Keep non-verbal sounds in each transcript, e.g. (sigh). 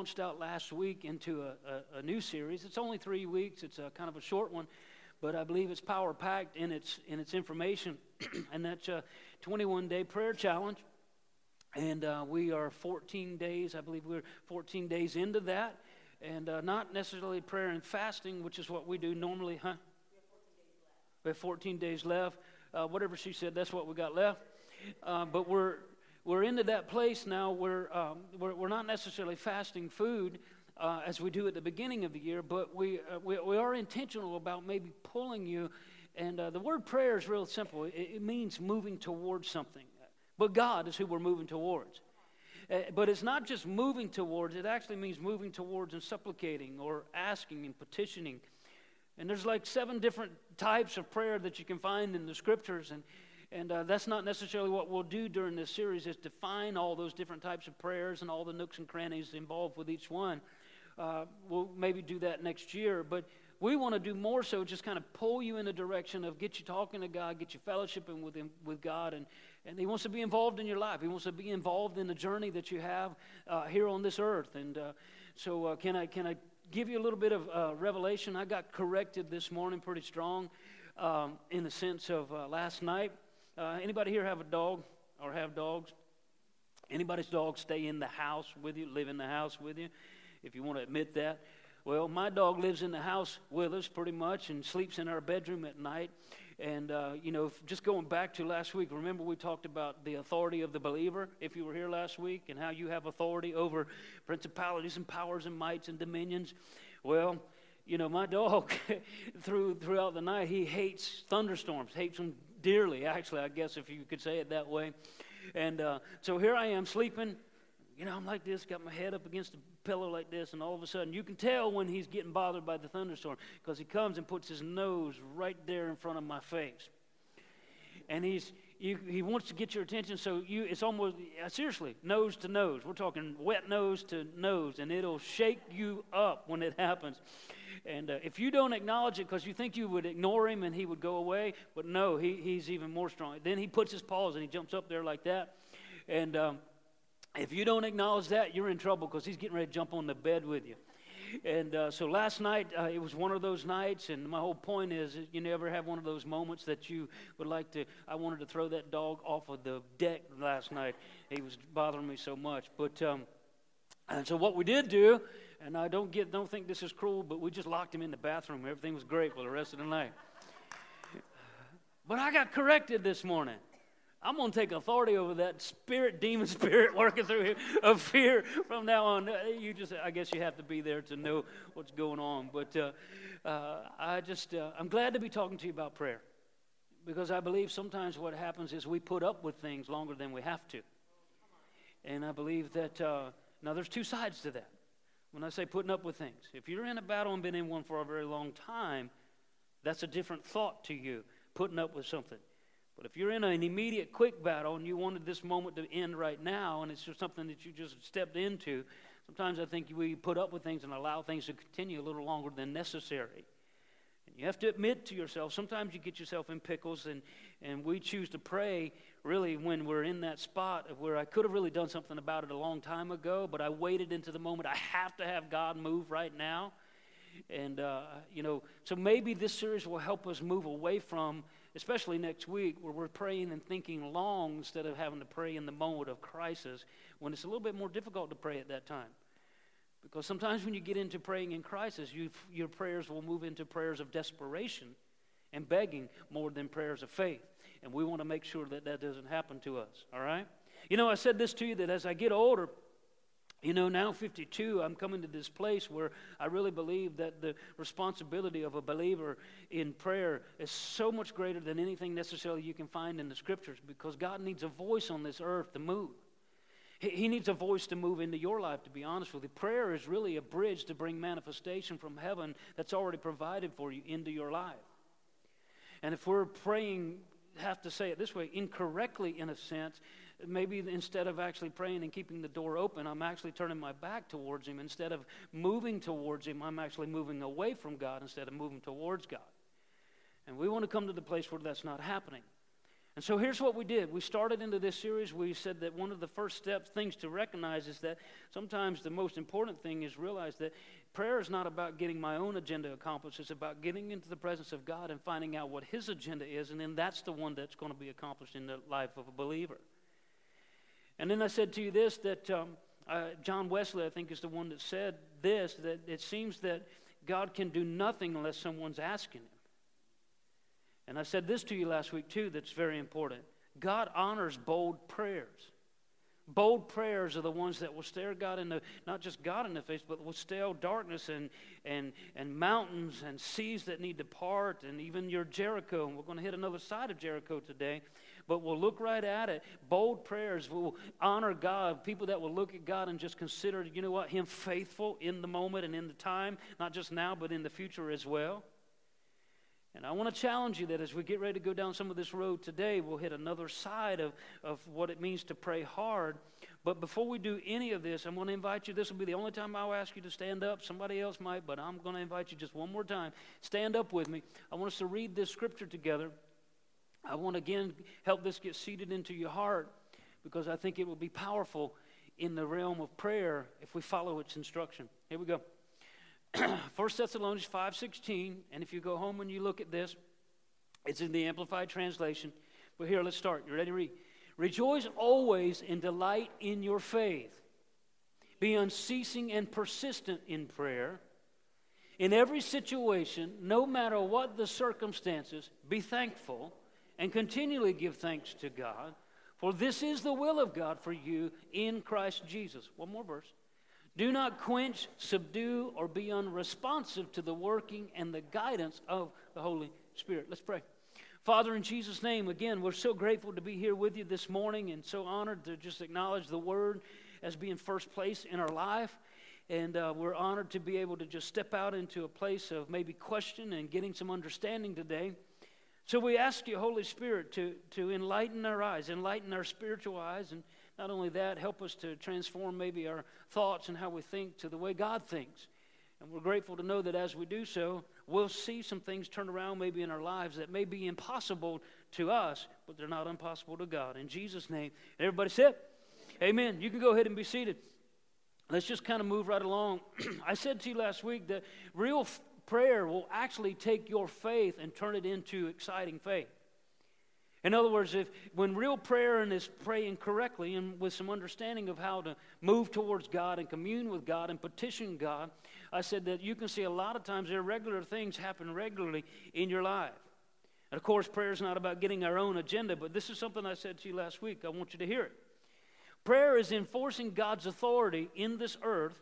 launched out last week into a, a, a new series. It's only three weeks, it's a kind of a short one, but I believe it's power packed in its, in its information. (clears throat) and that's a 21 day prayer challenge. And uh, we are 14 days, I believe we're 14 days into that. And uh, not necessarily prayer and fasting, which is what we do normally, huh? We have 14 days left. Uh, whatever she said, that's what we got left. Uh, but we're, we're into that place now where um, we're, we're not necessarily fasting food uh, as we do at the beginning of the year, but we, uh, we, we, are intentional about maybe pulling you. And uh, the word prayer is real simple it, it means moving towards something. But God is who we're moving towards. Uh, but it's not just moving towards, it actually means moving towards and supplicating or asking and petitioning. And there's like seven different types of prayer that you can find in the scriptures. And, and uh, that's not necessarily what we'll do during this series is define all those different types of prayers and all the nooks and crannies involved with each one. Uh, we'll maybe do that next year. But we want to do more so just kind of pull you in the direction of get you talking to God, get you fellowshipping with him, with God, and and He wants to be involved in your life. He wants to be involved in the journey that you have uh, here on this earth. And uh, so, uh, can I can I give you a little bit of uh, revelation? I got corrected this morning pretty strong, um, in the sense of last night. Uh, anybody here have a dog or have dogs? Anybody's dog stay in the house with you, live in the house with you, if you want to admit that. Well, my dog lives in the house with us pretty much and sleeps in our bedroom at night. And, uh, you know, just going back to last week, remember we talked about the authority of the believer, if you were here last week, and how you have authority over principalities and powers and mights and dominions. Well, you know, my dog, (laughs) through, throughout the night, he hates thunderstorms, hates them dearly, actually, I guess, if you could say it that way. And uh, so here I am sleeping. You know, I'm like this, got my head up against the pillow like this, and all of a sudden you can tell when he's getting bothered by the thunderstorm because he comes and puts his nose right there in front of my face. And he's you, he wants to get your attention, so you it's almost seriously nose to nose. We're talking wet nose to nose, and it'll shake you up when it happens. And uh, if you don't acknowledge it because you think you would ignore him and he would go away, but no, he, he's even more strong. Then he puts his paws and he jumps up there like that. And um, if you don't acknowledge that, you're in trouble because he's getting ready to jump on the bed with you. And uh, so last night, uh, it was one of those nights, and my whole point is you never have one of those moments that you would like to. I wanted to throw that dog off of the deck last night. He was bothering me so much. But, um, and so what we did do, and I don't, get, don't think this is cruel, but we just locked him in the bathroom. Everything was great for the rest of the night. But I got corrected this morning. I'm going to take authority over that spirit, demon (laughs) spirit working through him of fear from now on. Uh, you just, I guess you have to be there to know what's going on. But uh, uh, I just, uh, I'm glad to be talking to you about prayer because I believe sometimes what happens is we put up with things longer than we have to. And I believe that, uh, now there's two sides to that. When I say putting up with things, if you're in a battle and been in one for a very long time, that's a different thought to you, putting up with something. But if you're in an immediate quick battle and you wanted this moment to end right now and it's just something that you just stepped into, sometimes I think we put up with things and allow things to continue a little longer than necessary. And you have to admit to yourself, sometimes you get yourself in pickles and, and we choose to pray really when we're in that spot of where I could have really done something about it a long time ago, but I waited into the moment. I have to have God move right now. And, uh, you know, so maybe this series will help us move away from especially next week, where we're praying and thinking long instead of having to pray in the moment of crisis when it's a little bit more difficult to pray at that time. Because sometimes when you get into praying in crisis, you, your prayers will move into prayers of desperation and begging more than prayers of faith. And we want to make sure that that doesn't happen to us, all right? You know, I said this to you that as I get older, you know, now 52, I'm coming to this place where I really believe that the responsibility of a believer in prayer is so much greater than anything necessarily you can find in the scriptures because God needs a voice on this earth to move. He needs a voice to move into your life, to be honest with you. Prayer is really a bridge to bring manifestation from heaven that's already provided for you into your life. And if we're praying, have to say it this way, incorrectly in a sense, maybe instead of actually praying and keeping the door open, I'm actually turning my back towards Him. Instead of moving towards Him, I'm actually moving away from God instead of moving towards God. And we want to come to the place where that's not happening. And so here's what we did. We started into this series. We said that one of the first steps, things to recognize, is that sometimes the most important thing is realize that prayer is not about getting my own agenda accomplished. It's about getting into the presence of God and finding out what His agenda is, and then that's the one that's going to be accomplished in the life of a believer. And then I said to you this that um, uh, John Wesley, I think, is the one that said this that it seems that God can do nothing unless someone's asking Him. And I said this to you last week, too, that's very important. God honors bold prayers. Bold prayers are the ones that will stare God in the, not just God in the face, but will stare darkness and, and, and mountains and seas that need to part, and even your Jericho. And we're going to hit another side of Jericho today, but we'll look right at it. Bold prayers will honor God. People that will look at God and just consider, you know what, Him faithful in the moment and in the time, not just now, but in the future as well. And I want to challenge you that as we get ready to go down some of this road today, we'll hit another side of, of what it means to pray hard. But before we do any of this, I'm going to invite you. This will be the only time I'll ask you to stand up. Somebody else might, but I'm going to invite you just one more time. Stand up with me. I want us to read this scripture together. I want to again help this get seated into your heart because I think it will be powerful in the realm of prayer if we follow its instruction. Here we go. (clears throat) 1 Thessalonians 5.16, and if you go home and you look at this, it's in the Amplified Translation. But here, let's start. You ready to read? Rejoice always and delight in your faith. Be unceasing and persistent in prayer. In every situation, no matter what the circumstances, be thankful and continually give thanks to God, for this is the will of God for you in Christ Jesus. One more verse. Do not quench, subdue, or be unresponsive to the working and the guidance of the Holy Spirit. Let's pray. Father, in Jesus' name, again, we're so grateful to be here with you this morning and so honored to just acknowledge the Word as being first place in our life. And uh, we're honored to be able to just step out into a place of maybe question and getting some understanding today. So we ask you, Holy Spirit, to, to enlighten our eyes, enlighten our spiritual eyes, and not only that, help us to transform maybe our thoughts and how we think to the way God thinks. And we're grateful to know that as we do so, we'll see some things turn around maybe in our lives that may be impossible to us, but they're not impossible to God. In Jesus' name, everybody sit. Amen. You can go ahead and be seated. Let's just kind of move right along. (clears throat) I said to you last week that real f- prayer will actually take your faith and turn it into exciting faith. In other words, if when real prayer and is praying correctly and with some understanding of how to move towards God and commune with God and petition God, I said that you can see a lot of times irregular things happen regularly in your life. And of course, prayer is not about getting our own agenda, but this is something I said to you last week. I want you to hear it. Prayer is enforcing God's authority in this earth.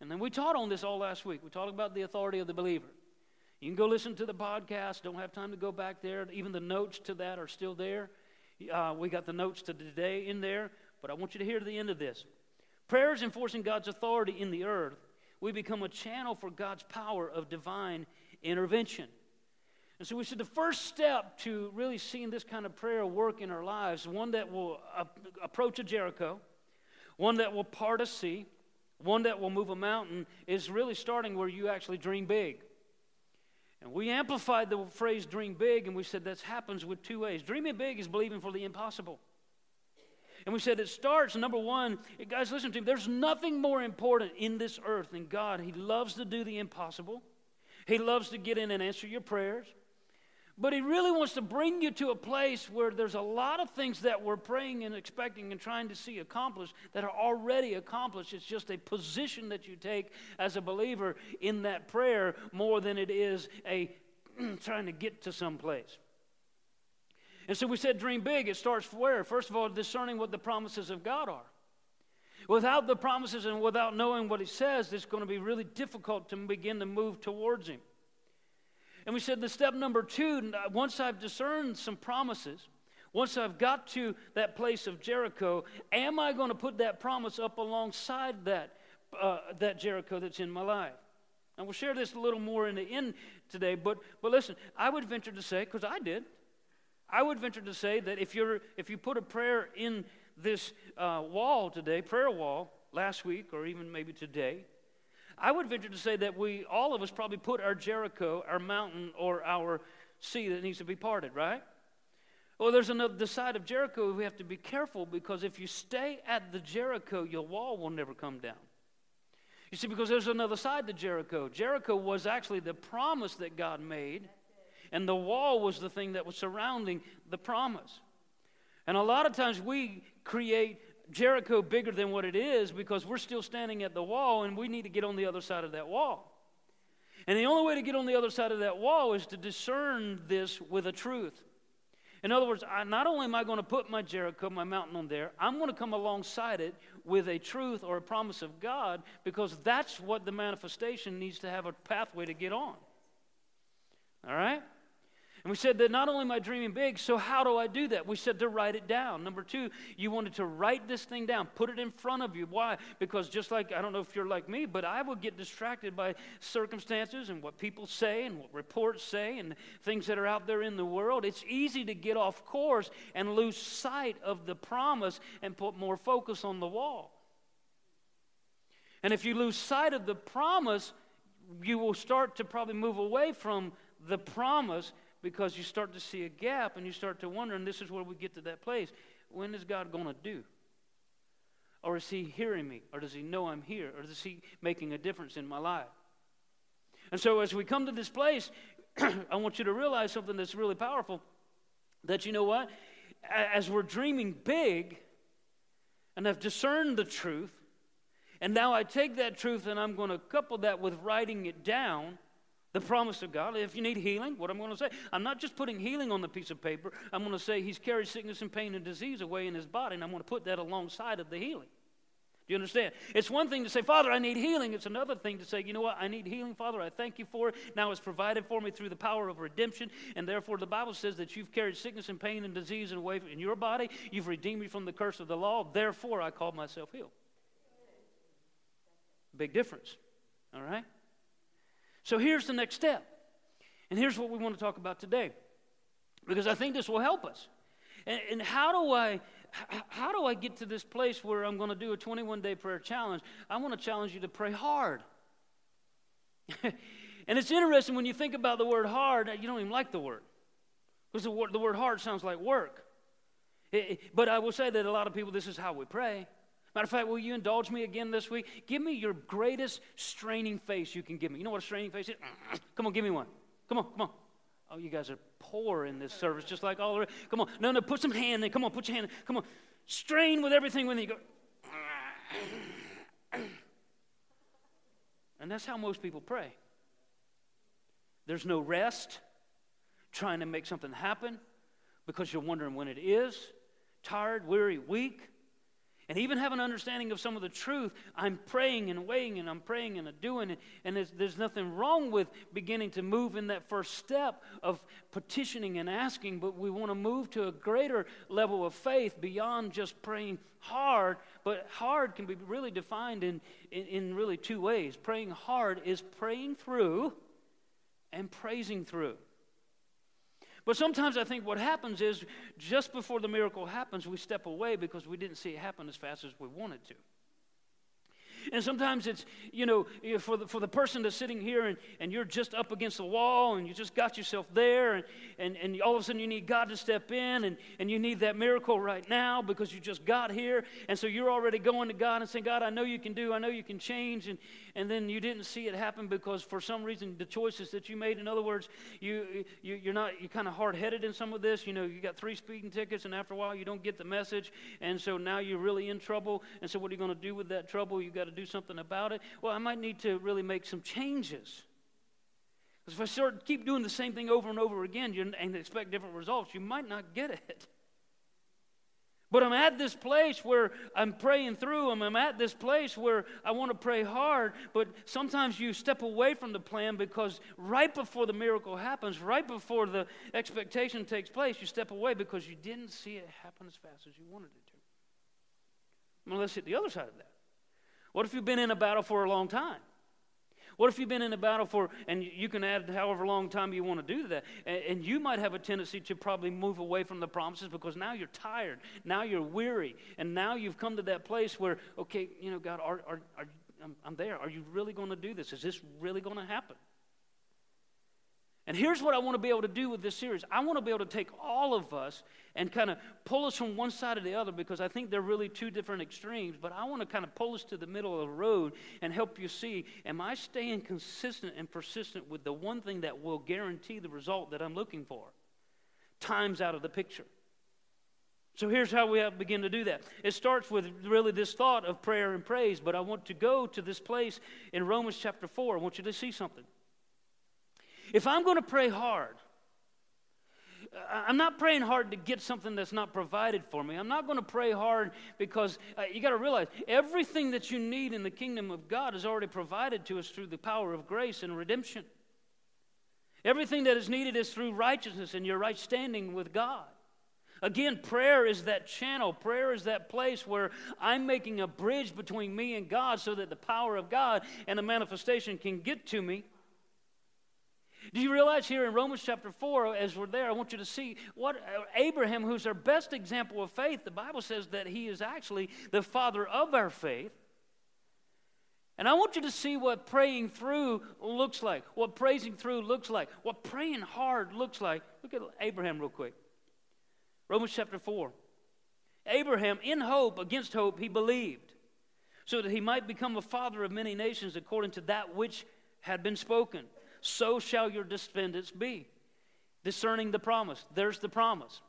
And then we taught on this all last week. We talked about the authority of the believer. You can go listen to the podcast. Don't have time to go back there. Even the notes to that are still there. Uh, we got the notes to today in there, but I want you to hear the end of this. Prayer is enforcing God's authority in the earth. We become a channel for God's power of divine intervention. And so we said the first step to really seeing this kind of prayer work in our lives, one that will approach a Jericho, one that will part a sea, one that will move a mountain, is really starting where you actually dream big. And we amplified the phrase dream big, and we said that happens with two ways. Dreaming big is believing for the impossible. And we said it starts, number one, guys, listen to me. There's nothing more important in this earth than God. He loves to do the impossible, He loves to get in and answer your prayers. But he really wants to bring you to a place where there's a lot of things that we're praying and expecting and trying to see accomplished that are already accomplished. It's just a position that you take as a believer in that prayer more than it is a (clears throat) trying to get to some place. And so we said dream big. It starts where? First of all, discerning what the promises of God are. Without the promises and without knowing what he says, it's going to be really difficult to begin to move towards him. And we said the step number two, once I've discerned some promises, once I've got to that place of Jericho, am I going to put that promise up alongside that, uh, that Jericho that's in my life? And we'll share this a little more in the end today, but, but listen, I would venture to say, because I did, I would venture to say that if, you're, if you put a prayer in this uh, wall today, prayer wall, last week or even maybe today, I would venture to say that we, all of us, probably put our Jericho, our mountain, or our sea that needs to be parted, right? Well, there's another the side of Jericho we have to be careful because if you stay at the Jericho, your wall will never come down. You see, because there's another side to Jericho. Jericho was actually the promise that God made, and the wall was the thing that was surrounding the promise. And a lot of times we create Jericho bigger than what it is because we're still standing at the wall and we need to get on the other side of that wall. And the only way to get on the other side of that wall is to discern this with a truth. In other words, I, not only am I going to put my Jericho, my mountain on there, I'm going to come alongside it with a truth or a promise of God because that's what the manifestation needs to have a pathway to get on. All right? And we said that not only am I dreaming big, so how do I do that? We said to write it down. Number two, you wanted to write this thing down, put it in front of you. Why? Because just like, I don't know if you're like me, but I would get distracted by circumstances and what people say and what reports say and things that are out there in the world. It's easy to get off course and lose sight of the promise and put more focus on the wall. And if you lose sight of the promise, you will start to probably move away from the promise because you start to see a gap and you start to wonder, and this is where we get to that place. When is God going to do? Or is He hearing me? Or does He know I'm here? Or is He making a difference in my life? And so, as we come to this place, (clears throat) I want you to realize something that's really powerful that you know what? As we're dreaming big and I've discerned the truth, and now I take that truth and I'm going to couple that with writing it down the promise of God. If you need healing, what I'm going to say, I'm not just putting healing on the piece of paper. I'm going to say He's carried sickness and pain and disease away in His body, and I'm going to put that alongside of the healing. Do you understand? It's one thing to say, Father, I need healing. It's another thing to say, you know what? I need healing, Father. I thank you for it. Now it's provided for me through the power of redemption. And therefore, the Bible says that you've carried sickness and pain and disease away in your body. You've redeemed me from the curse of the law. Therefore, I call myself healed. Big difference. All right? So here's the next step. And here's what we want to talk about today. Because I think this will help us. And, and how do I how do I get to this place where I'm going to do a 21 day prayer challenge? I want to challenge you to pray hard. (laughs) and it's interesting when you think about the word hard, you don't even like the word. Because the word, the word hard sounds like work. It, but I will say that a lot of people, this is how we pray. Matter of fact, will you indulge me again this week? Give me your greatest straining face you can give me. You know what a straining face is? (clears throat) Come on, give me one. Come on, come on. Oh, you guys are poor in this service, just like all the rest. Come on. No, no, put some hand in. Come on, put your hand in. Come on. Strain with everything when you go. And that's how most people pray. There's no rest, trying to make something happen because you're wondering when it is, tired, weary, weak and even have an understanding of some of the truth, I'm praying and waiting and I'm praying and I'm doing it. And there's, there's nothing wrong with beginning to move in that first step of petitioning and asking, but we want to move to a greater level of faith beyond just praying hard. But hard can be really defined in, in, in really two ways. Praying hard is praying through and praising through. But sometimes I think what happens is just before the miracle happens, we step away because we didn't see it happen as fast as we wanted to. And sometimes it's, you know, for the, for the person that's sitting here and, and you're just up against the wall and you just got yourself there and, and, and all of a sudden you need God to step in and, and you need that miracle right now because you just got here. And so you're already going to God and saying, God, I know you can do, I know you can change. And, and then you didn't see it happen because for some reason the choices that you made, in other words, you, you, you're not, you're kind of hard headed in some of this. You know, you got three speeding tickets and after a while you don't get the message. And so now you're really in trouble. And so what are you going to do with that trouble? you got to do something about it. Well, I might need to really make some changes. Because if I start keep doing the same thing over and over again and expect different results, you might not get it. But I'm at this place where I'm praying through them. I'm at this place where I want to pray hard. But sometimes you step away from the plan because right before the miracle happens, right before the expectation takes place, you step away because you didn't see it happen as fast as you wanted it to. Well, let's hit the other side of that. What if you've been in a battle for a long time? What if you've been in a battle for, and you can add however long time you want to do that, and, you might have a tendency to probably move away from the promises because now you're tired, now you're weary, and now you've come to that place where, okay, you know, God, are, are, are, I'm, I'm there. Are you really going to do this? Is this really going to happen? And here's what I want to be able to do with this series I want to be able to take all of us and kind of pull us from one side to the other because I think they're really two different extremes. But I want to kind of pull us to the middle of the road and help you see am I staying consistent and persistent with the one thing that will guarantee the result that I'm looking for? Time's out of the picture. So here's how we begin to do that. It starts with really this thought of prayer and praise, but I want to go to this place in Romans chapter 4. I want you to see something. If I'm going to pray hard, I'm not praying hard to get something that's not provided for me. I'm not going to pray hard because uh, you got to realize everything that you need in the kingdom of God is already provided to us through the power of grace and redemption. Everything that is needed is through righteousness and your right standing with God. Again, prayer is that channel. Prayer is that place where I'm making a bridge between me and God so that the power of God and the manifestation can get to me. Do you realize here in Romans chapter 4, as we're there, I want you to see what uh, Abraham, who's our best example of faith, the Bible says that he is actually the father of our faith. And I want you to see what praying through looks like, what praising through looks like, what praying hard looks like. Look at Abraham real quick. Romans chapter 4. Abraham, in hope, against hope, he believed, so that he might become a father of many nations according to that which had been spoken so shall your descendants be. Discerning the promise. There's the promise.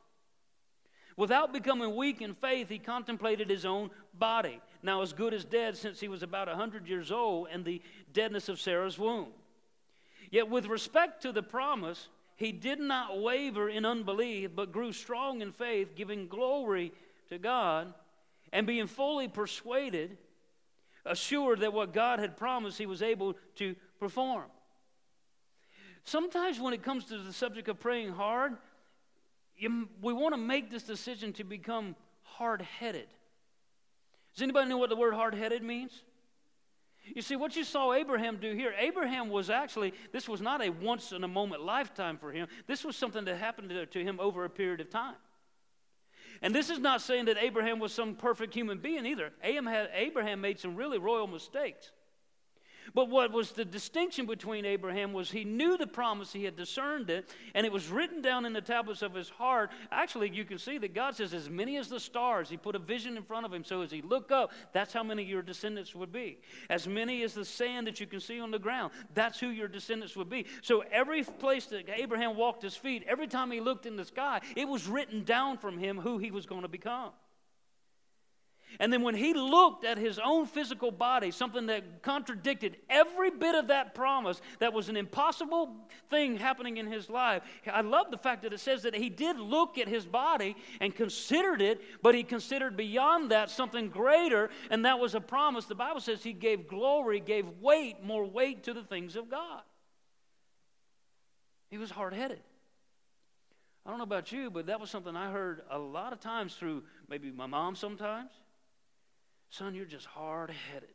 Without becoming weak in faith, he contemplated his own body, now as good as dead since he was about a 100 years old, and the deadness of Sarah's womb. Yet, with respect to the promise, he did not waver in unbelief, but grew strong in faith, giving glory to God, and being fully persuaded, assured that what God had promised he was able to perform. Sometimes, when it comes to the subject of praying hard, you, we want to make this decision to become hard headed. Does anybody know what the word hard headed means? You see, what you saw Abraham do here, Abraham was actually, this was not a once in a moment lifetime for him. This was something that happened to, to him over a period of time. And this is not saying that Abraham was some perfect human being either. Abraham made some really royal mistakes. But what was the distinction between Abraham was he knew the promise, he had discerned it, and it was written down in the tablets of his heart. Actually, you can see that God says, as many as the stars, he put a vision in front of him. So as he looked up, that's how many your descendants would be. As many as the sand that you can see on the ground, that's who your descendants would be. So every place that Abraham walked his feet, every time he looked in the sky, it was written down from him who he was going to become. And then when he looked at his own physical body, something that contradicted every bit of that promise, that was an impossible thing happening in his life. I love the fact that it says that he did look at his body and considered it, but he considered beyond that something greater, and that was a promise. The Bible says he gave glory, gave weight, more weight to the things of God. He was hard headed. I don't know about you, but that was something I heard a lot of times through maybe my mom sometimes Son, you're just hard headed.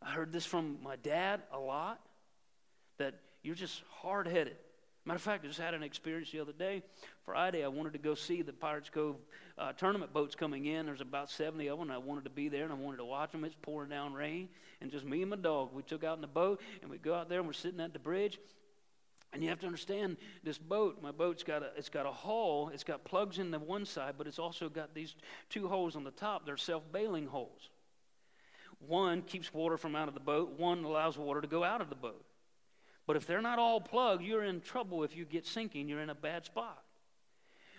I heard this from my dad a lot that you're just hard headed. Matter of fact, I just had an experience the other day. Friday, I wanted to go see the Pirates Cove uh, tournament boats coming in. There's about 70 of them, and I wanted to be there and I wanted to watch them. It's pouring down rain, and just me and my dog. We took out in the boat, and we go out there, and we're sitting at the bridge, and you have to understand this boat. My boat's got a it's got a hull. It's got plugs in the one side, but it's also got these two holes on the top. They're self-bailing holes. One keeps water from out of the boat. One allows water to go out of the boat. But if they're not all plugged, you're in trouble. If you get sinking, you're in a bad spot.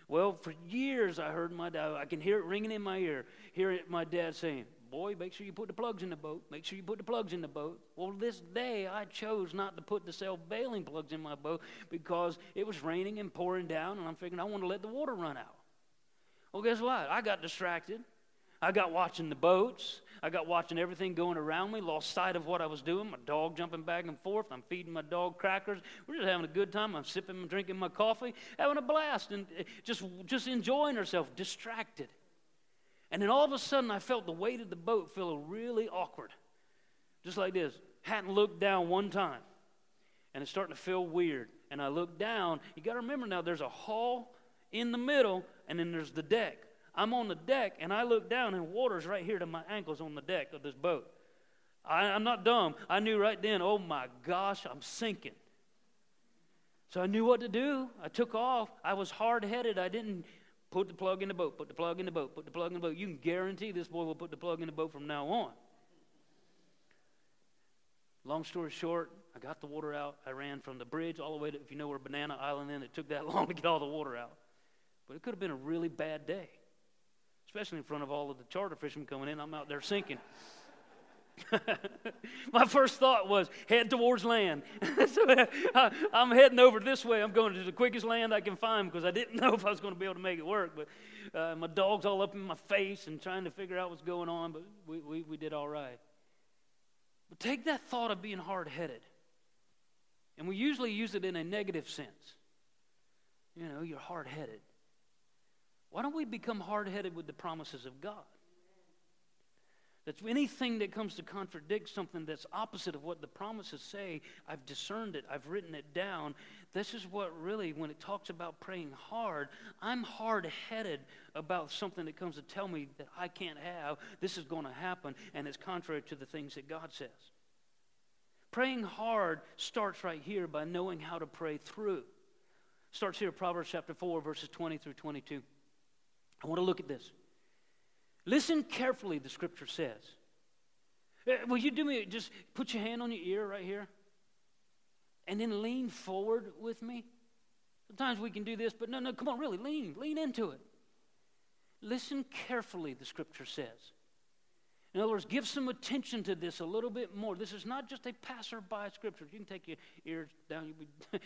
Well, for years I heard my dad. I can hear it ringing in my ear. Hear it, my dad saying, boy, make sure you put the plugs in the boat. Make sure you put the plugs in the boat. Well, this day I chose not to put the self bailing plugs in my boat because it was raining and pouring down, and I'm figuring I want to let the water run out. Well, guess what? I got distracted. I got watching the boats. I got watching everything going around me, lost sight of what I was doing. My dog jumping back and forth. I'm feeding my dog crackers. We're just having a good time. I'm sipping and drinking my coffee, having a blast, and eh, just, just enjoying ourselves, distracted. And then all of a sudden, I felt the weight of the boat feel really awkward. Just like this. Hadn't looked down one time. And it's starting to feel weird. And I look down. You got to remember now, there's a hull in the middle, and then there's the deck. I'm on the deck, and I look down, and water's right here to my ankles on the deck of this boat. I, I'm not dumb. I knew right then, oh my gosh, I'm sinking. So I knew what to do. I took off. I was hard headed. I didn't put the plug in the boat, put the plug in the boat, put the plug in the boat. You can guarantee this boy will put the plug in the boat from now on. Long story short, I got the water out. I ran from the bridge all the way to, if you know where Banana Island is, it took that (laughs) long to get all the water out. But it could have been a really bad day, especially in front of all of the charter fishermen coming in. I'm out there sinking. (laughs) My first thought was head towards land. (laughs) so I, am heading over this way. I'm going to the quickest land I can find because I didn't (laughs) know if I was going to be able to make it work. But uh, my dog's all up in my face and trying to figure out what's going on. But we, we, we did all right. But take that thought of being hard headed, and we usually use it in a negative sense. You know, you're hard headed. Why don't we become hard headed with the promises of God? That anything that comes to contradict something that's opposite of what the promises say, I've discerned it, I've written it down. This is what really, when it talks about praying hard, I'm hard headed about something that comes to tell me that I can't have, this is going to happen, and it's contrary to the things that God says. Praying hard starts right here by knowing how to pray through. Starts here, Proverbs chapter 4, verses 20 through 22. I want to look at this. Listen carefully, the scripture says. Uh, will you do me, just put your hand on your ear right here? And then lean forward with me. Sometimes we can do this, but no, no, come on, really, lean, lean into it. Listen carefully, the scripture says. In other words, give some attention to this a little bit more. This is not just a passerby scripture. You can take your ears down. You (laughs)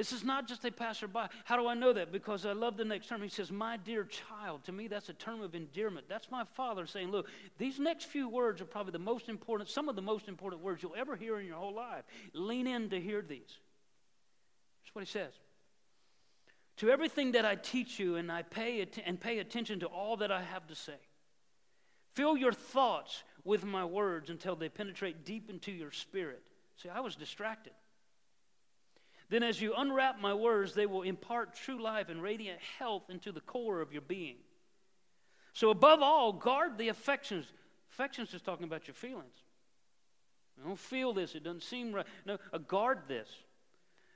This is not just a passerby. How do I know that? Because I love the next term. He says, My dear child. To me, that's a term of endearment. That's my father saying, Look, these next few words are probably the most important, some of the most important words you'll ever hear in your whole life. Lean in to hear these. That's what he says. To everything that I teach you, and I pay att- and pay attention to all that I have to say. Fill your thoughts with my words until they penetrate deep into your spirit. See, I was distracted. Then, as you unwrap my words, they will impart true life and radiant health into the core of your being. So, above all, guard the affections. Affections is talking about your feelings. I don't feel this, it doesn't seem right. No, uh, guard this.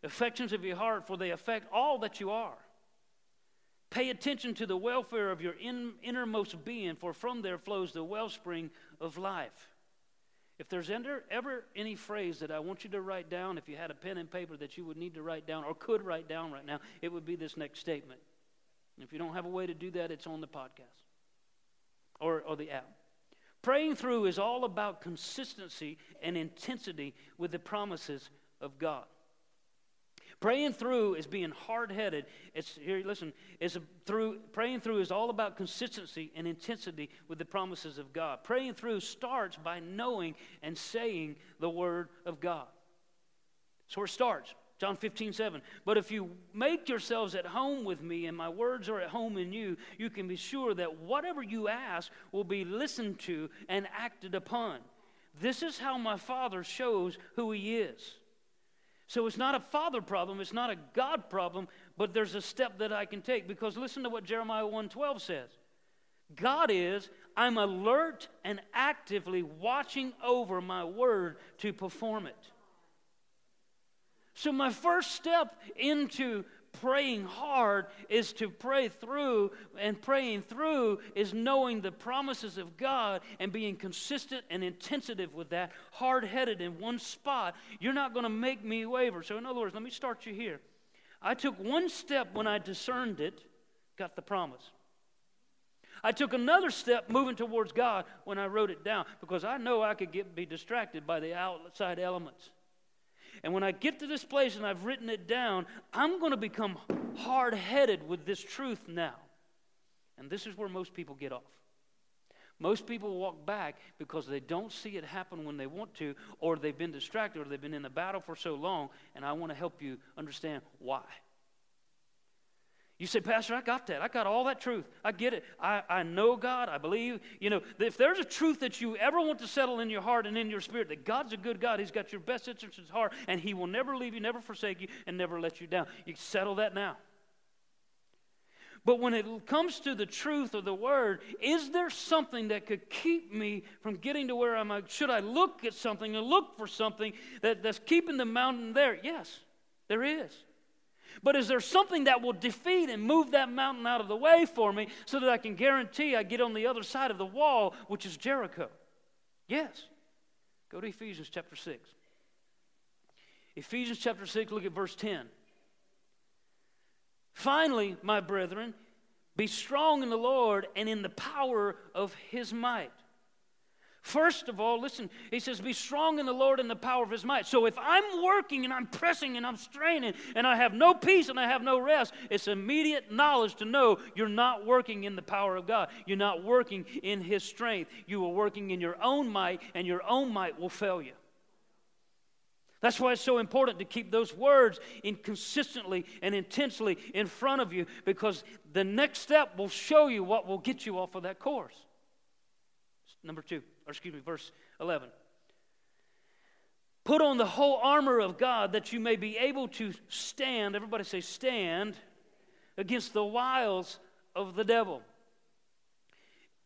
Affections of your heart, for they affect all that you are. Pay attention to the welfare of your in, innermost being, for from there flows the wellspring of life. If there's ever, any phrase that I want you to write down, if you had a pen and paper that you would need to write down or could write down right now, it would be this next statement. If you don't have a way to do that, it's on the podcast or, or the app. Praying through is all about consistency and intensity with the promises of God. Praying through is being hard headed. It's here, listen, it's a, through praying through is all about consistency and intensity with the promises of God. Praying through starts by knowing and saying the word of God. So it starts. John 15, 7. But if you make yourselves at home with me and my words are at home in you, you can be sure that whatever you ask will be listened to and acted upon. This is how my Father shows who He is. So it's not a father problem, it's not a God problem, but there's a step that I can take because listen to what Jeremiah 1:12 says. God is, I'm alert and actively watching over my word to perform it. So my first step into praying hard is to pray through, and praying through is knowing the promises of God and being consistent and intensive with that, hard headed in one spot. You're not going to make me waver. So, in other words, let me start you here. I took one step when I discerned it, got the promise. I took another step moving towards God when I wrote it down because I know I could get, be distracted by the outside elements. And when I get to this place and I've written it down, I'm going to become hard headed with this truth now. And this is where most people get off. Most people walk back because they don't see it happen when they want to, or they've been distracted, or they've been in the battle for so long, and I want to help you understand why. You say, Pastor, I got that. I got all that truth. I get it. I, I know God. I believe. You know, if there's a truth that you ever want to settle in your heart and in your spirit, that God's a good God, He's got your best interests in His heart, and He will never leave you, never forsake you, and never let you down. You settle that now. But when it comes to the truth of the word, is there something that could keep me from getting to where I'm? Should I look at something and look for something that, that's keeping the mountain there? Yes. There is. But is there something that will defeat and move that mountain out of the way for me so that I can guarantee I get on the other side of the wall, which is Jericho? Yes. Go to Ephesians chapter 6. Ephesians chapter 6, look at verse 10. Finally, my brethren, be strong in the Lord and in the power of his might. First of all, listen, he says, Be strong in the Lord and the power of his might. So if I'm working and I'm pressing and I'm straining and I have no peace and I have no rest, it's immediate knowledge to know you're not working in the power of God. You're not working in his strength. You are working in your own might, and your own might will fail you. That's why it's so important to keep those words in consistently and intensely in front of you because the next step will show you what will get you off of that course. Number two, or excuse me, verse 11. Put on the whole armor of God that you may be able to stand, everybody say, stand against the wiles of the devil.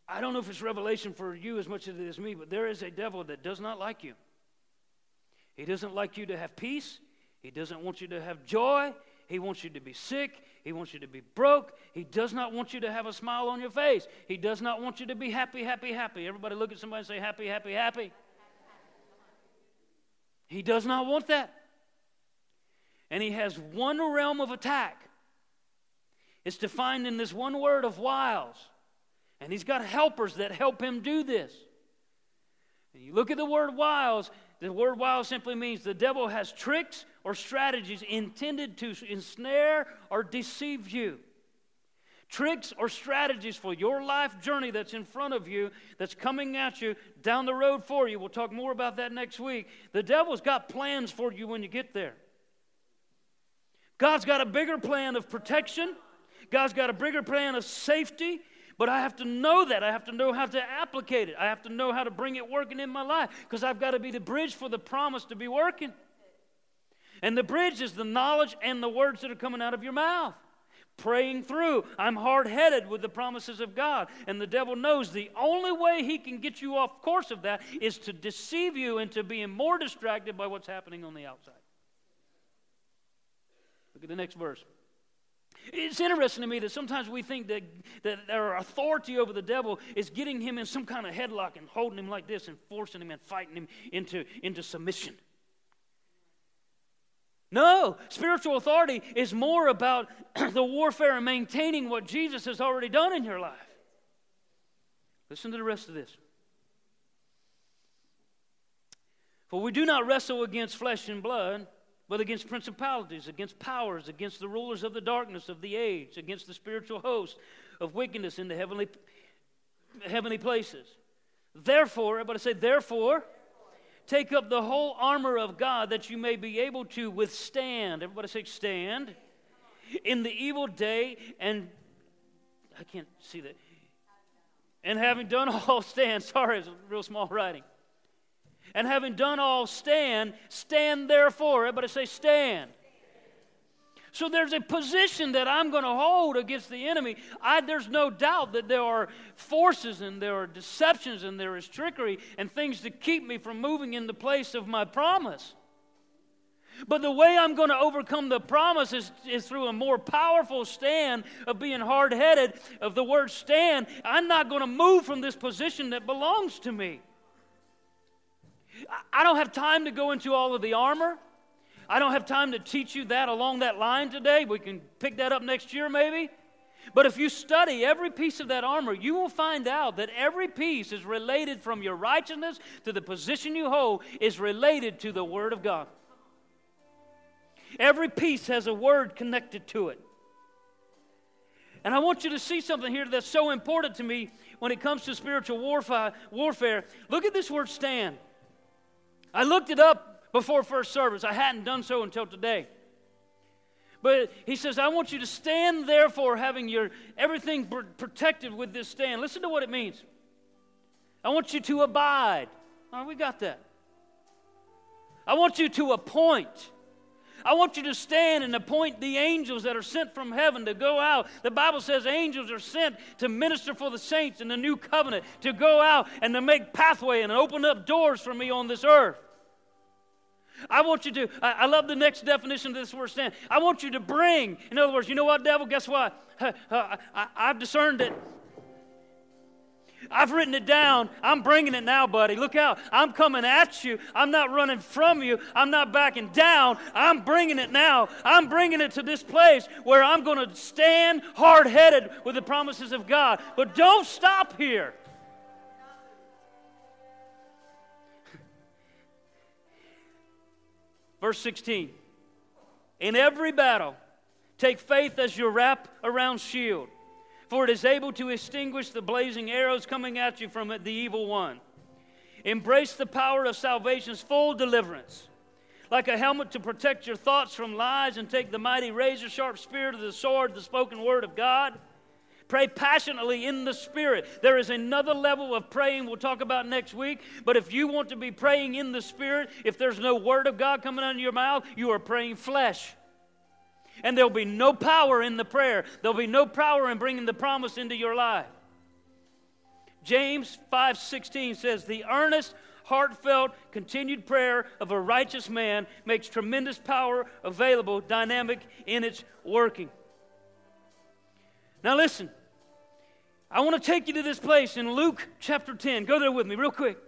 I don't know if it's revelation for you as much as it is me, but there is a devil that does not like you. He doesn't like you to have peace. He doesn't want you to have joy. He wants you to be sick. He wants you to be broke. He does not want you to have a smile on your face. He does not want you to be happy, happy, happy. Everybody look at somebody and say, happy, happy, happy. He does not want that. And he has one realm of attack. It's defined in this one word of wiles. And he's got helpers that help him do this. And you look at the word wiles, the word wiles simply means the devil has tricks or strategies intended to ensnare or deceive you. Tricks or strategies for your life journey that's in front of you, that's coming at you down the road for you. We'll talk more about that next week. The devil's got plans for you when you get there. God's got a bigger plan of protection, God's got a bigger plan of safety, but I have to know that. I have to know how to applicate it. I have to know how to bring it working in my life because I've got to be the bridge for the promise to be working. And the bridge is the knowledge and the words that are coming out of your mouth. Praying through. I'm hard headed with the promises of God. And the devil knows the only way he can get you off course of that is to deceive you into being more distracted by what's happening on the outside. Look at the next verse. It's interesting to me that sometimes we think that, that our authority over the devil is getting him in some kind of headlock and holding him like this and forcing him and fighting him into, into submission. No, spiritual authority is more about (clears throat) the warfare and maintaining what Jesus has already done in your life. Listen to the rest of this. For we do not wrestle against flesh and blood but against principalities, against powers, against the rulers of the darkness of the age, against the spiritual host of wickedness in the heavenly, heavenly places. Therefore, everybody say, therefore, take up the whole armor of God that you may be able to withstand. Everybody say, stand. In the evil day, and I can't see that. And having done all (laughs) stand, sorry, it's a real small writing and having done all, stand. Stand therefore. Everybody say, stand. So there's a position that I'm going to hold against the enemy. I, there's no doubt that there are forces and there are deceptions and there is trickery and things to keep me from moving in the place of my promise. But the way I'm going to overcome the promise is, is through a more powerful stand of being hard headed, of the word stand. I'm not going to move from this position that belongs to me. I don't have time to go into all of the armor. I don't have time to teach you that along that line today. We can pick that up next year, maybe. But if you study every piece of that armor, you will find out that every piece is related from your righteousness to the position you hold, is related to the Word of God. Every piece has a word connected to it. And I want you to see something here that's so important to me when it comes to spiritual warfare. Look at this word stand. I looked it up before first service. I hadn't done so until today. But he says, I want you to stand therefore, having your everything protected with this stand. Listen to what it means. I want you to abide. Oh, we got that. I want you to appoint. I want you to stand and appoint the angels that are sent from heaven to go out. The Bible says angels are sent to minister for the saints in the new covenant, to go out and to make pathway and open up doors for me on this earth. I want you to, I, I, love the next definition of this word stand. I want you to bring. In other words, you know what, devil? Guess what? (laughs) I, I've discerned it. I've written it down. I'm bringing it now, buddy. Look out. I'm coming at you. I'm not running from you. I'm not backing down. I'm bringing it now. I'm bringing it to this place where I'm going to stand hard headed with the promises of God. But don't stop here. Verse 16 In every battle, take faith as your wrap around shield, for it is able to extinguish the blazing arrows coming at you from the evil one. Embrace the power of salvation's full deliverance. Like a helmet to protect your thoughts from lies, and take the mighty razor sharp spear of the sword, the spoken word of God Pray passionately in the Spirit. There is another level of praying we'll talk about next week. But if you want to be praying in the Spirit, if there's no Word of God coming out of your mouth, you are praying flesh. And there'll be no power in the prayer, there'll be no power in bringing the promise into your life. James 5:16 says the earnest heartfelt continued prayer of a righteous man makes tremendous power available dynamic in its working. Now listen. I want to take you to this place in Luke chapter 10. Go there with me, real quick.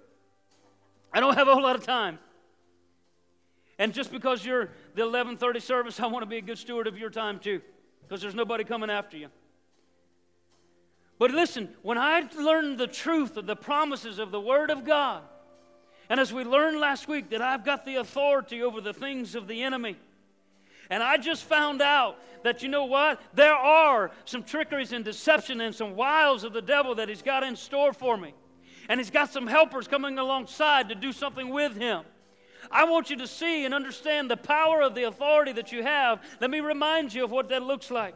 I don't have a whole lot of time. And just because you're the 11:30 service, I want to be a good steward of your time too, because there's nobody coming after you. But listen, when I learned the truth of the promises of the Word of God, and as we learned last week that I've got the authority over the things of the enemy, and I just found out that you know what? There are some trickeries and deception and some wiles of the devil that he's got in store for me. And he's got some helpers coming alongside to do something with him. I want you to see and understand the power of the authority that you have. Let me remind you of what that looks like.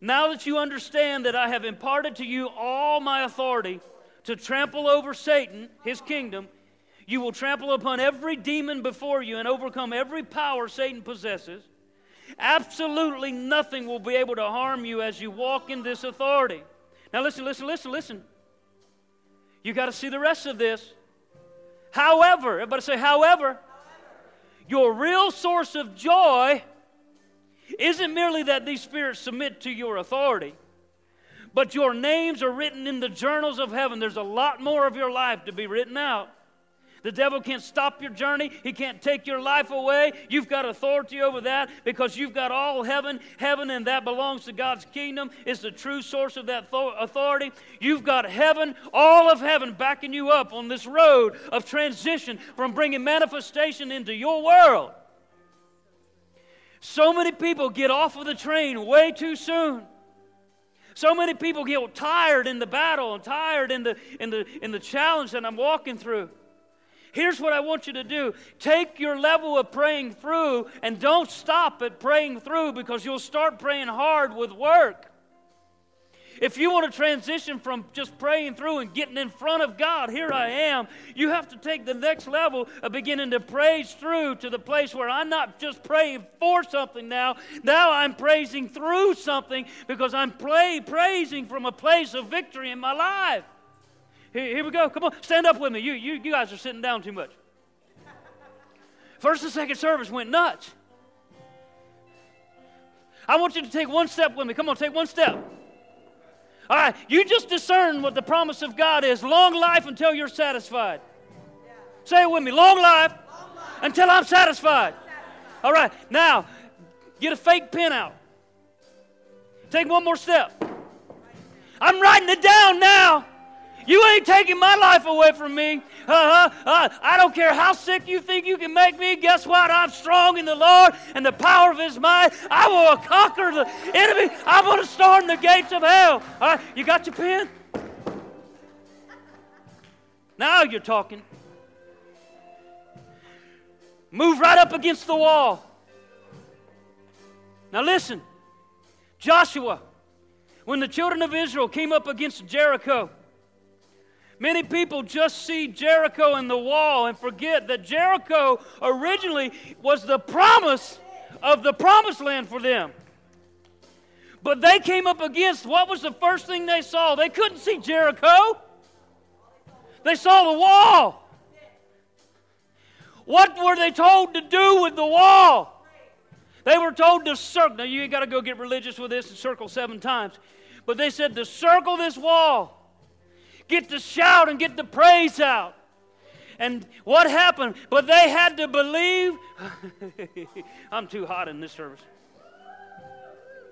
Now that you understand that I have imparted to you all my authority to trample over Satan, his kingdom, you will trample upon every demon before you and overcome every power Satan possesses. Absolutely nothing will be able to harm you as you walk in this authority. Now, listen, listen, listen, listen. You got to see the rest of this. However, everybody say, however, your real source of joy isn't merely that these spirits submit to your authority, but your names are written in the journals of heaven. There's a lot more of your life to be written out. The devil can't stop your journey. He can't take your life away. You've got authority over that because you've got all heaven. Heaven, and that belongs to God's kingdom, is the true source of that authority. You've got heaven, all of heaven backing you up on this road of transition from bringing manifestation into your world. So many people get off of the train way too soon. So many people get tired in the battle and tired in the, in the, in the challenge that I'm walking through. Here's what I want you to do take your level of praying through and don't stop at praying through because you'll start praying hard with work. If you want to transition from just praying through and getting in front of God, here I am, you have to take the next level of beginning to praise through to the place where I'm not just praying for something now. Now I'm praising through something because I'm pray, praising from a place of victory in my life. Here, here we go. Come on, stand up with me. You, you, you guys are sitting down too much. First and second service went nuts. I want you to take one step with me. Come on, take one step. All right, you just discern what the promise of God is long life until you're satisfied. Say it with me long life, long life. until I'm satisfied. All right, now get a fake pen out. Take one more step. I'm writing it down now. You ain't taking my life away from me. Uh-huh. Uh, I don't care how sick you think you can make me. Guess what? I'm strong in the Lord and the power of His might. I will conquer the enemy. I'm going to storm the gates of hell. All right, you got your pen? Now you're talking. Move right up against the wall. Now listen, Joshua, when the children of Israel came up against Jericho, Many people just see Jericho and the wall and forget that Jericho originally was the promise of the promised land for them. But they came up against what was the first thing they saw? They couldn't see Jericho, they saw the wall. What were they told to do with the wall? They were told to circle. Now, you ain't got to go get religious with this and circle seven times. But they said to circle this wall, get the shout and get the praise out. And what happened? But they had to believe. (laughs) I'm too hot in this service.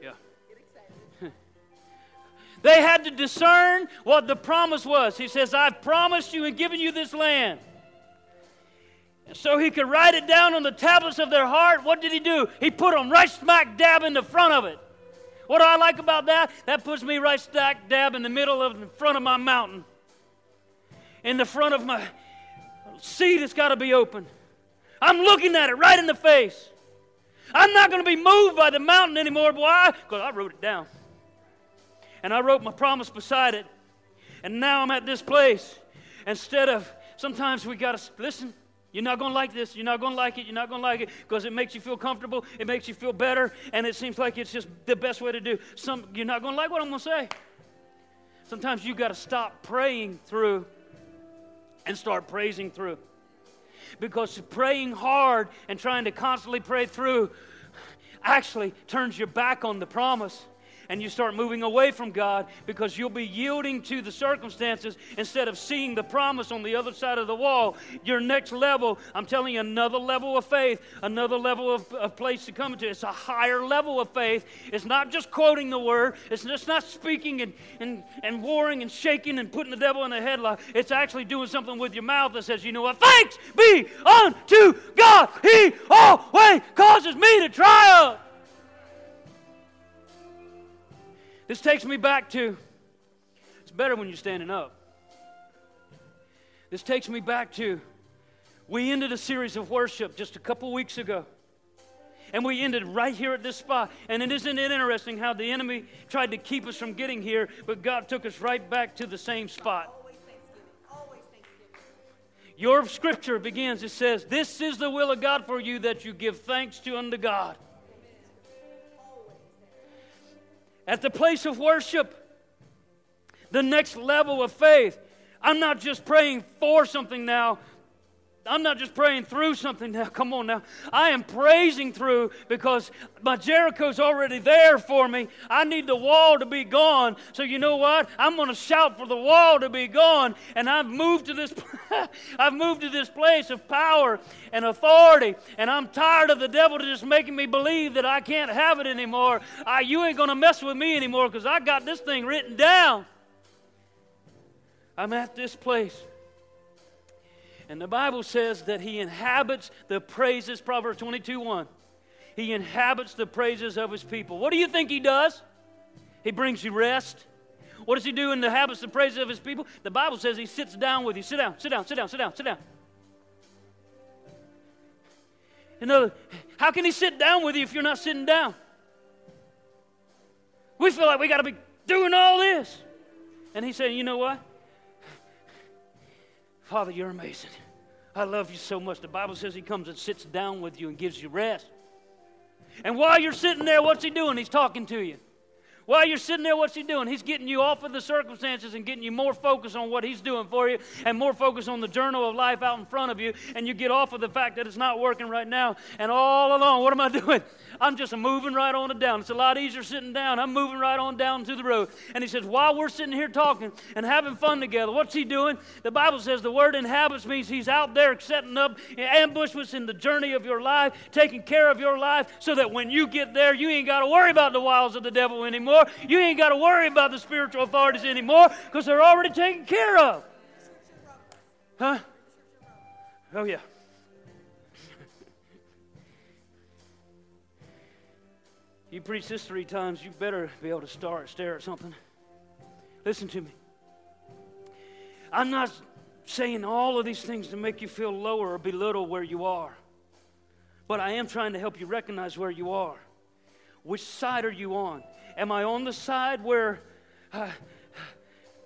Yeah. (laughs) they had to discern what the promise was. He says, I've promised you and given you this land. And so he could write it down on the tablets of their heart. What did he do? He put them right smack dab in the front of it. What do I like about that? That puts me right stack dab in the middle of the front of my mountain. In the front of my seat, it's got to be open. I'm looking at it right in the face. I'm not going to be moved by the mountain anymore. Why? Because I wrote it down. And I wrote my promise beside it. And now I'm at this place. Instead of, sometimes we got to listen. You're not going to like this. You're not going to like it. You're not going to like it because it makes you feel comfortable. It makes you feel better. And it seems like it's just the best way to do. Some, you're not going to like what I'm going to say. Sometimes you've got to stop praying through and start praising through. Because praying hard and trying to constantly pray through actually turns your back on the promise and you start moving away from God because you'll be yielding to the circumstances instead of seeing the promise on the other side of the wall. Your next level, I'm telling you, another level of faith, another level of, of place to come to. It's a higher level of faith. It's not just quoting the word, it's just not speaking and, and, and warring and shaking and putting the devil in a headlock. It's actually doing something with your mouth that says, you know what? Thanks be unto God. He always causes me to triumph. This takes me back to it's better when you're standing up. This takes me back to we ended a series of worship just a couple weeks ago. And we ended right here at this spot. And it isn't it interesting how the enemy tried to keep us from getting here, but God took us right back to the same spot. Your scripture begins, it says, This is the will of God for you that you give thanks to unto God. At the place of worship, the next level of faith. I'm not just praying for something now, I'm not just praying through something now. (laughs) Come on now. I am praising through because my Jericho's already there for me. I need the wall to be gone. So you know what? I'm going to shout for the wall to be gone. And I've moved to this (laughs) I've moved to this place of power and authority. And I'm tired of the devil just making me believe that I can't have it anymore. I, you ain't going to mess with me anymore because I got this thing written down. I'm at this place. And the Bible says that he inhabits the praises, Proverbs 22 1. He inhabits the praises of his people. What do you think he does? He brings you rest. What does he do in the habits and praises of his people? The Bible says he sits down with you. Sit down, sit down, sit down, sit down, sit down. Know, how can he sit down with you if you're not sitting down? We feel like we got to be doing all this. And he's saying, you know what? Father, you're amazing. I love you so much. The Bible says He comes and sits down with you and gives you rest. And while you're sitting there, what's He doing? He's talking to you. While you're sitting there, what's he doing? He's getting you off of the circumstances and getting you more focused on what he's doing for you and more focused on the journal of life out in front of you. And you get off of the fact that it's not working right now. And all along, what am I (laughs) doing? I'm just moving right on down. It's a lot easier sitting down. I'm moving right on down to the road. And he says, while we're sitting here talking and having fun together, what's he doing? The Bible says the word inhabits means he's out there setting up ambushments in the journey of your life, taking care of your life, so that when you get there, you ain't got to worry about the wiles of the devil anymore anymore. You ain't got to worry about the spiritual authorities anymore because they're already taken care of. Huh? Oh, yeah. (laughs) you preach this three times, you better be able to start, stare at something. Listen to me. I'm not saying all of these things to make you feel lower or belittle where you are, but I am trying to help you recognize where you are. Which side are you on? Am I on the side where uh,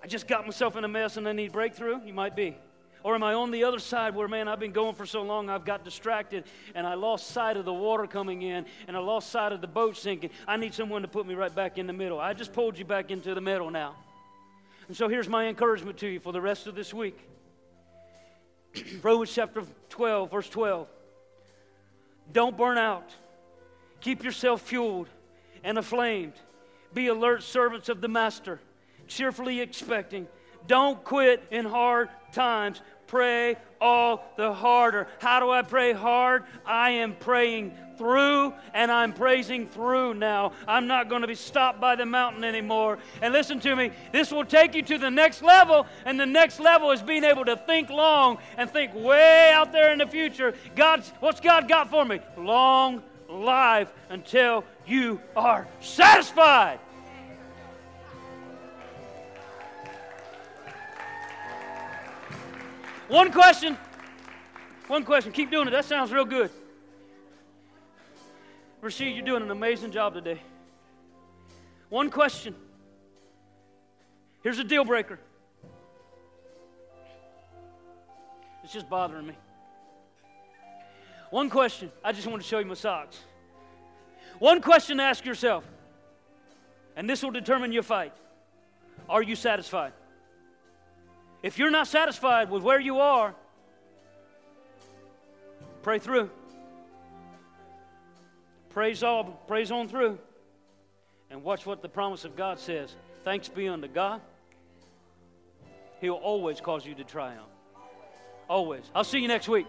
I just got myself in a mess and I need breakthrough? You might be. Or am I on the other side where, man, I've been going for so long, I've got distracted and I lost sight of the water coming in and I lost sight of the boat sinking? I need someone to put me right back in the middle. I just pulled you back into the middle now. And so here's my encouragement to you for the rest of this week (clears throat) Romans chapter 12, verse 12. Don't burn out. Keep yourself fueled and aflamed. Be alert servants of the Master, cheerfully expecting. Don't quit in hard times. Pray all the harder. How do I pray hard? I am praying through and I'm praising through now. I'm not going to be stopped by the mountain anymore. And listen to me, this will take you to the next level, and the next level is being able to think long and think way out there in the future. God's what's God got for me? Long life until you are satisfied. One question. One question. Keep doing it. That sounds real good. Rashid, you're doing an amazing job today. One question. Here's a deal breaker. It's just bothering me. One question. I just want to show you my socks. One question to ask yourself, and this will determine your fight. Are you satisfied? If you're not satisfied with where you are, pray through. Praise all, praise on through. And watch what the promise of God says. Thanks be unto God. He'll always cause you to triumph. Always. I'll see you next week.